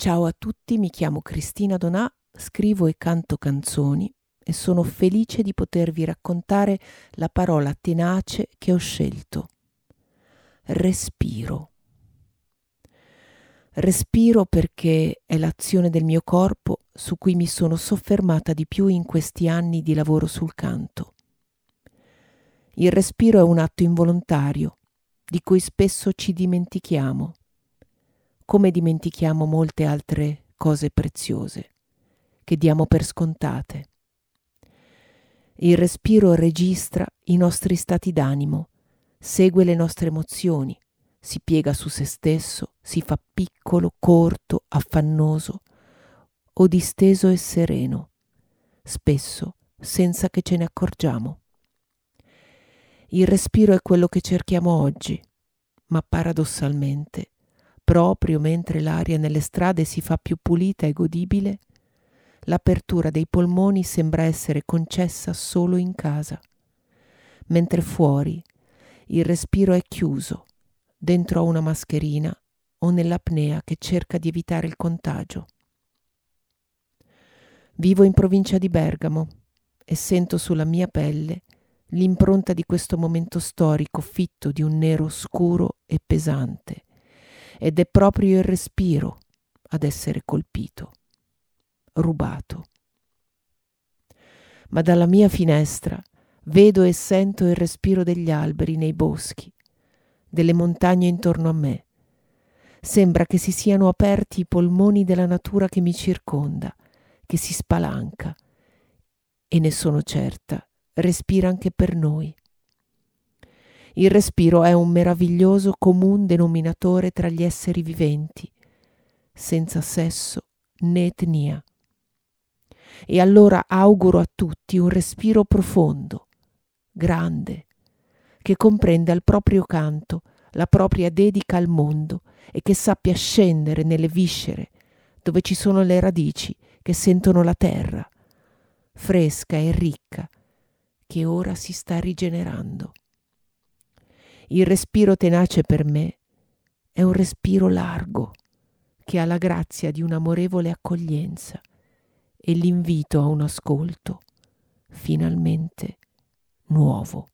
Ciao a tutti, mi chiamo Cristina Donà, scrivo e canto canzoni e sono felice di potervi raccontare la parola tenace che ho scelto. Respiro. Respiro perché è l'azione del mio corpo su cui mi sono soffermata di più in questi anni di lavoro sul canto. Il respiro è un atto involontario di cui spesso ci dimentichiamo come dimentichiamo molte altre cose preziose che diamo per scontate. Il respiro registra i nostri stati d'animo, segue le nostre emozioni, si piega su se stesso, si fa piccolo, corto, affannoso o disteso e sereno, spesso senza che ce ne accorgiamo. Il respiro è quello che cerchiamo oggi, ma paradossalmente proprio mentre l'aria nelle strade si fa più pulita e godibile, l'apertura dei polmoni sembra essere concessa solo in casa, mentre fuori il respiro è chiuso, dentro a una mascherina o nell'apnea che cerca di evitare il contagio. Vivo in provincia di Bergamo e sento sulla mia pelle l'impronta di questo momento storico fitto di un nero scuro e pesante ed è proprio il respiro ad essere colpito, rubato. Ma dalla mia finestra vedo e sento il respiro degli alberi nei boschi, delle montagne intorno a me. Sembra che si siano aperti i polmoni della natura che mi circonda, che si spalanca e ne sono certa, respira anche per noi. Il respiro è un meraviglioso comun denominatore tra gli esseri viventi, senza sesso né etnia. E allora auguro a tutti un respiro profondo, grande, che comprenda il proprio canto, la propria dedica al mondo e che sappia scendere nelle viscere, dove ci sono le radici che sentono la terra, fresca e ricca, che ora si sta rigenerando. Il respiro tenace per me è un respiro largo che ha la grazia di un'amorevole accoglienza e l'invito a un ascolto finalmente nuovo.